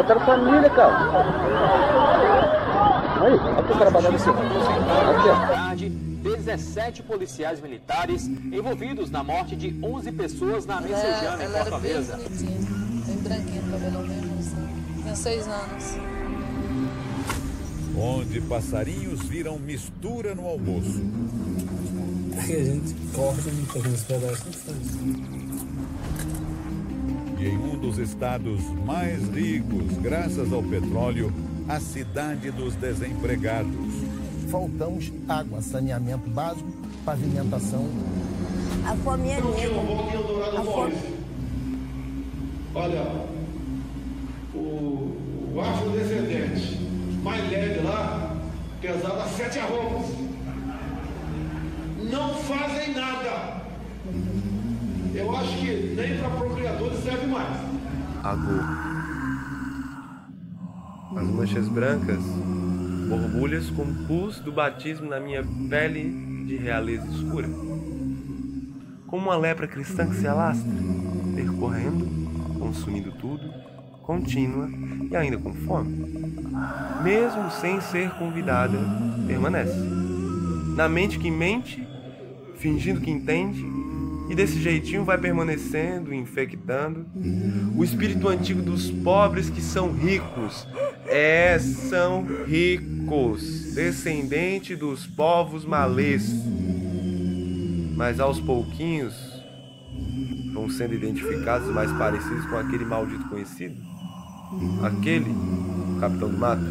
mataram família, cara. Aí, olha o cara batendo assim. Aqui, ó. 17 policiais militares envolvidos na morte de 11 pessoas na Messejana, em Fortaleza. Ela era bem bonitinha, bem branquinha, cabelo mesmo assim. Tinha seis anos. Onde passarinhos viram mistura no almoço. Aí a gente corta e pega uns pedaços E em um dos estados mais ricos, graças ao petróleo, a cidade dos desempregados. Faltamos água, saneamento básico, pavimentação. A fome é negra. A fome... Olha, o, o afrodescendente mais leve lá pesava sete arrobas. Não fazem nada. Eu acho que nem para procriadores serve mais. Agô. As manchas brancas, borbulhas com pus do batismo na minha pele de realeza escura. Como uma lepra cristã que se alastra, percorrendo, consumindo tudo, contínua e ainda com fome. Mesmo sem ser convidada, permanece. Na mente que mente, fingindo que entende, e desse jeitinho vai permanecendo, infectando. O espírito antigo dos pobres que são ricos. É, são ricos, descendente dos povos malês. Mas aos pouquinhos vão sendo identificados mais parecidos com aquele maldito conhecido. Aquele, capitão do mato.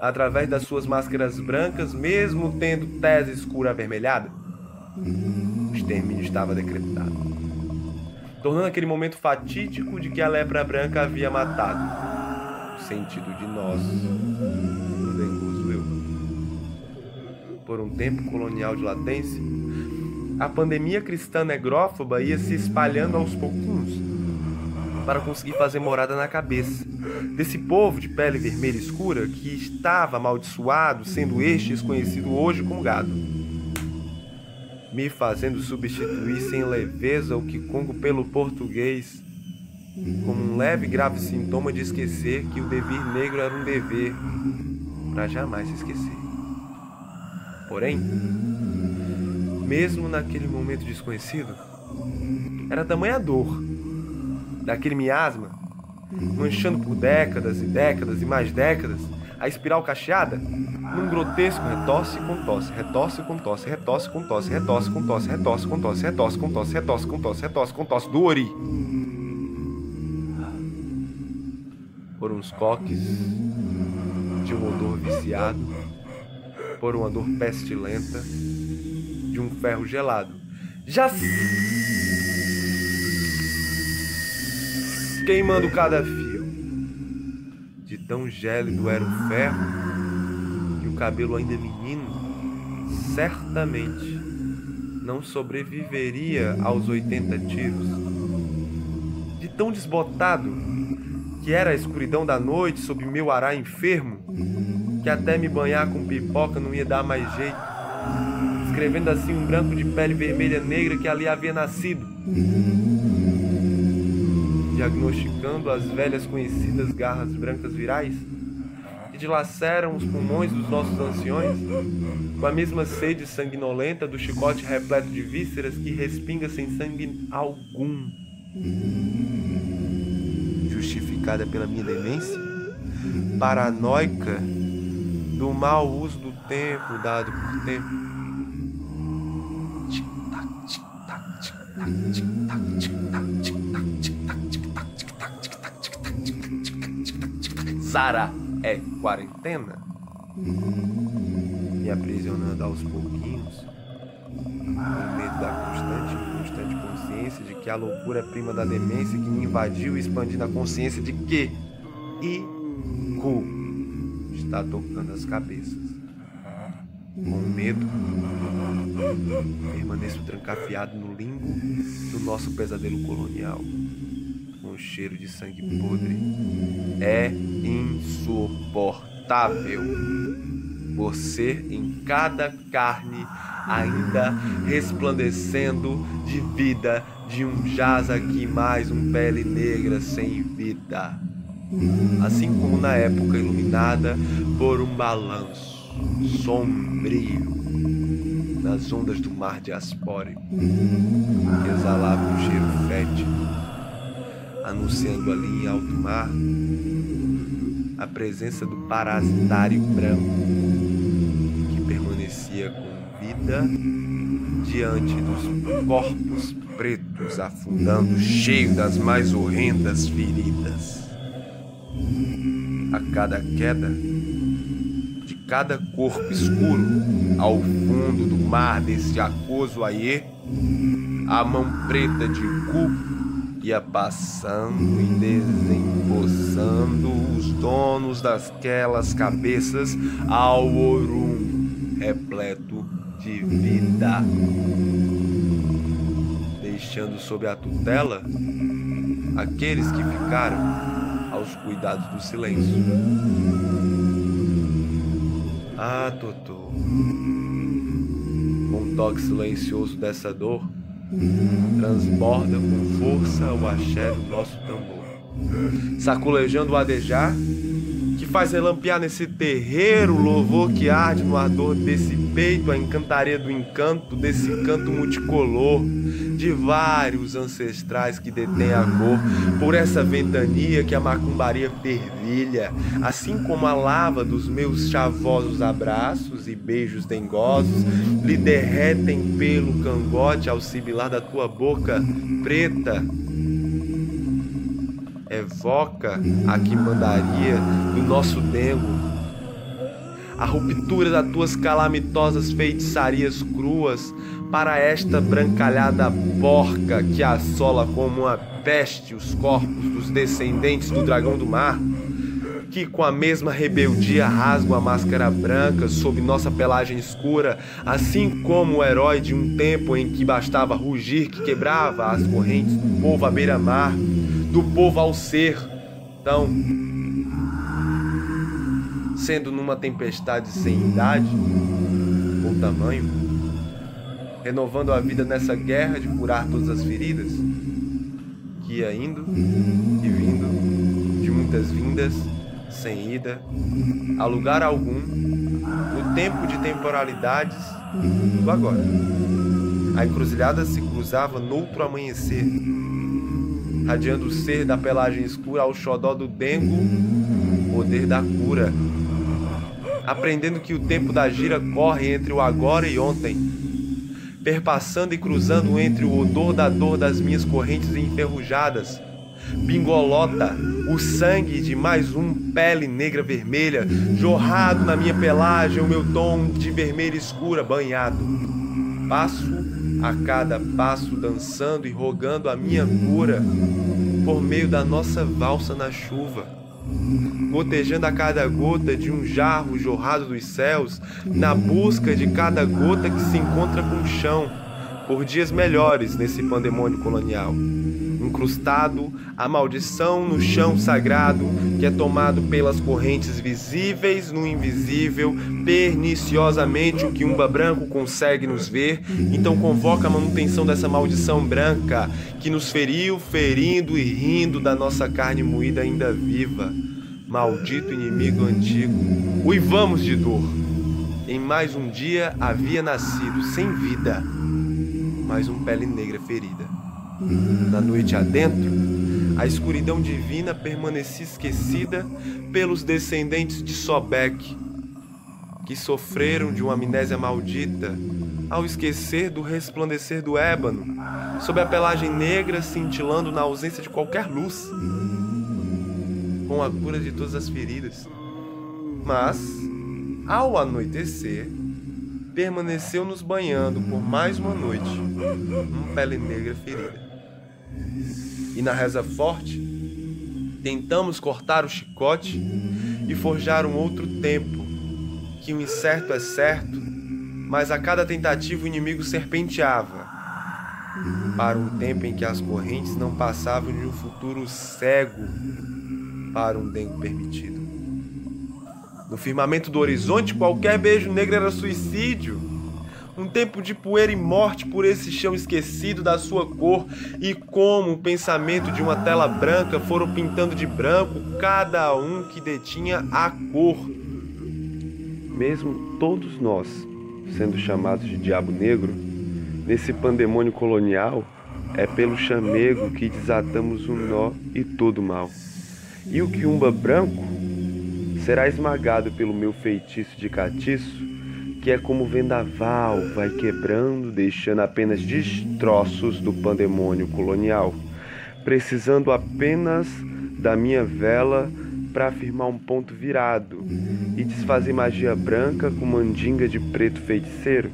Através das suas máscaras brancas, mesmo tendo tese escura avermelhada, o extermínio estava decretado, tornando aquele momento fatídico de que a lepra branca havia matado o sentido de nós, o dengoso eu. Por um tempo colonial de latência, a pandemia cristã negrófoba ia se espalhando aos pouquinhos para conseguir fazer morada na cabeça desse povo de pele vermelha escura que estava amaldiçoado, sendo este desconhecido hoje como gado me fazendo substituir sem leveza o que congo pelo português, como um leve e grave sintoma de esquecer que o devir negro era um dever, para jamais esquecer. Porém, mesmo naquele momento desconhecido, era tamanha dor daquele miasma, manchando por décadas e décadas e mais décadas a espiral cacheada, num grotesco retosse com tosse, retosse com tosse, retosse com tosse, retosse com tosse, retosse com tosse, retosse com tosse, retosse com tosse, retosse com tosse do ori. Por uns coques de um odor viciado, por uma dor pestilenta, de um ferro gelado. Já queimando cada fio. Tão gélido era o ferro que o cabelo ainda menino certamente não sobreviveria aos 80 tiros. De tão desbotado que era a escuridão da noite sob meu ará enfermo, que até me banhar com pipoca não ia dar mais jeito, escrevendo assim um branco de pele vermelha negra que ali havia nascido diagnosticando as velhas conhecidas garras brancas virais que dilaceram os pulmões dos nossos anciões, com a mesma sede sanguinolenta do chicote repleto de vísceras que respinga sem sangue algum. Justificada pela minha demência, paranoica do mau uso do tempo dado por tempo. Tic-tac, tic-tac, tic-tac, tic-tac, tic-tac, tic-tac, tic-tac, tic-tac. Sara é quarentena? Me aprisionando aos pouquinhos, com medo da constante, constante consciência de que a loucura é prima da demência que me invadiu, expandindo a consciência de que Iku está tocando as cabeças. Com medo, permaneço trancafiado no limbo do nosso pesadelo colonial. Cheiro de sangue podre. É insuportável. Você em cada carne ainda resplandecendo de vida de um jaz aqui mais um pele negra sem vida. assim como na época iluminada por um balanço sombrio nas ondas do mar que exalava um cheiro fétido, anunciando ali em alto mar a presença do parasitário branco que permanecia com vida diante dos corpos pretos afundando cheio das mais horrendas feridas. A cada queda de cada corpo escuro ao fundo do mar desse aquoso aie, a mão preta de cu ia passando e desemboçando os donos daquelas cabeças ao orum repleto de vida, deixando sob a tutela aqueles que ficaram aos cuidados do silêncio. Ah, Totô, com um toque silencioso dessa dor, transborda com força o axé do nosso tambor, saculejando o adejar faz relampear nesse terreiro o louvor que arde no ardor desse peito, a encantaria do encanto desse canto multicolor de vários ancestrais que detêm a cor por essa ventania que a macumbaria fervilha, assim como a lava dos meus chavosos abraços e beijos dengosos lhe derretem pelo cangote ao sibilar da tua boca preta evoca a quimandaria do nosso dengo, a ruptura das tuas calamitosas feitiçarias cruas para esta brancalhada porca que assola como uma peste os corpos dos descendentes do dragão do mar, que com a mesma rebeldia rasgam a máscara branca sob nossa pelagem escura, assim como o herói de um tempo em que bastava rugir que quebrava as correntes do povo à beira-mar do povo ao ser. Então, sendo numa tempestade sem idade ou tamanho, renovando a vida nessa guerra de curar todas as feridas, que ia indo e vindo, de muitas vindas, sem ida, a lugar algum, no tempo de temporalidades do agora. A encruzilhada se cruzava noutro amanhecer, radiando o ser da pelagem escura ao xodó do dengo, poder da cura. Aprendendo que o tempo da gira corre entre o agora e ontem, perpassando e cruzando entre o odor da dor das minhas correntes enferrujadas. Bingolota, o sangue de mais um pele negra vermelha, jorrado na minha pelagem, o meu tom de vermelha escura banhado. Passo a cada passo dançando e rogando a minha cura por meio da nossa valsa na chuva, gotejando a cada gota de um jarro jorrado dos céus, na busca de cada gota que se encontra com o chão, por dias melhores nesse pandemônio colonial incrustado, a maldição no chão sagrado que é tomado pelas correntes visíveis no invisível, perniciosamente o que umba branco consegue nos ver, então convoca a manutenção dessa maldição branca que nos feriu, ferindo e rindo da nossa carne moída ainda viva. Maldito inimigo antigo, uivamos de dor. Em mais um dia havia nascido sem vida, mais um pele negra ferida. Na noite adentro, a escuridão divina permanecia esquecida pelos descendentes de Sobek, que sofreram de uma amnésia maldita ao esquecer do resplandecer do ébano, sob a pelagem negra cintilando na ausência de qualquer luz, com a cura de todas as feridas. Mas, ao anoitecer, permaneceu nos banhando por mais uma noite, um pele negra ferida. E na reza forte, tentamos cortar o chicote e forjar um outro tempo, que o incerto é certo, mas a cada tentativa o inimigo serpenteava, para um tempo em que as correntes não passavam de um futuro cego para um dengo permitido. No firmamento do horizonte, qualquer beijo negro era suicídio. Um tempo de poeira e morte por esse chão esquecido da sua cor, e como o pensamento de uma tela branca foram pintando de branco cada um que detinha a cor. Mesmo todos nós, sendo chamados de diabo negro, nesse pandemônio colonial, é pelo chamego que desatamos o nó e todo o mal. E o quiumba branco será esmagado pelo meu feitiço de catiço, que é como vendaval, vai quebrando, deixando apenas destroços do pandemônio colonial, precisando apenas da minha vela para afirmar um ponto virado e desfazer magia branca com mandinga de preto feiticeiro.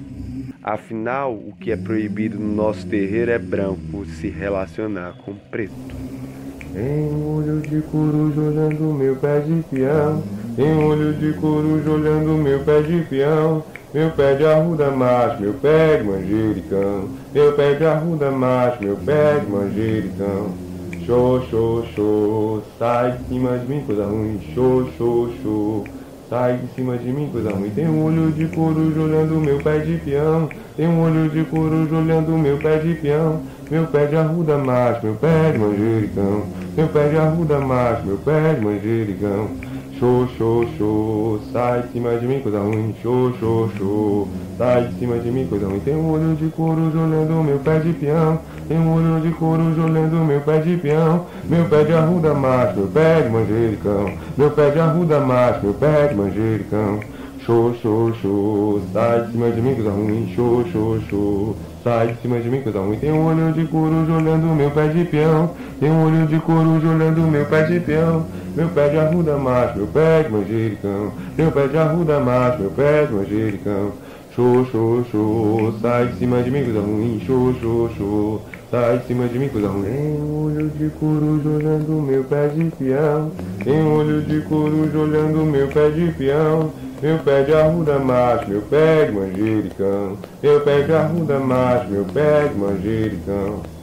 Afinal, o que é proibido no nosso terreiro é branco se relacionar com preto. Tem olho de coruja olhando meu pé de peão. Tem olho de coruja olhando meu pé de peão. Meu pé de arruda macho, meu pé de manjericão. Meu pé de arruda macho, meu pé de manjericão. Show, show, show, sai de cima de mim, coisa ruim. Show, show, show. Sai de cima de mim, coisa ruim. Tem um olho de coruja olhando meu pé de peão. Tem um olho de coruja olhando meu pé de peão. Meu pé de arruda macho, meu pé de manjericão. Meu pé de arruda macho, meu pé de manjericão. Show, show, show, sai de cima de mim, coisa ruim. Show, show, show, sai de cima de mim, coisa ruim. Tem um olho de coruja olhando meu pé de peão. Tem um olho de coruja olhando meu pé de peão. Meu pé de arruda macho, meu pé de manjericão. Meu pé de arruda macho, meu pé de manjericão. Show, show, show, sai de cima de mim, coisa ruim. Show, show, show, sai de cima de mim, coisa ruim. Tem um olho de coruja olhando meu pé de peão. Tem um olho de coruja olhando meu pé de peão. Meu pé de arruda macho, meu pé de manjericão. Meu pé de arruda macho, meu pé de manjericão. Show, show, show, sai de cima de mim, coisa ruim. Show, show, show, sai de cima de mim, coisa ruim. Tem um olho de coruja olhando meu pé de peão. Tem um olho de coruja olhando meu pé de peão. Meu pé de arruda macho, meu pé de manjericão. Meu pé de arruda macho, meu pé de manjericão.